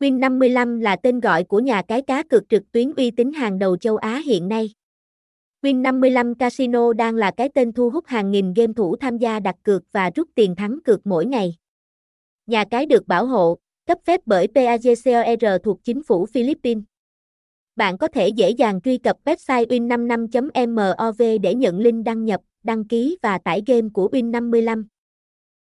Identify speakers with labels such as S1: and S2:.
S1: Win55 là tên gọi của nhà cái cá cược trực tuyến uy tín hàng đầu châu Á hiện nay. Win55 Casino đang là cái tên thu hút hàng nghìn game thủ tham gia đặt cược và rút tiền thắng cược mỗi ngày. Nhà cái được bảo hộ, cấp phép bởi PAGCOR thuộc chính phủ Philippines. Bạn có thể dễ dàng truy cập website win55.mov để nhận link đăng nhập, đăng ký và tải game của Win55.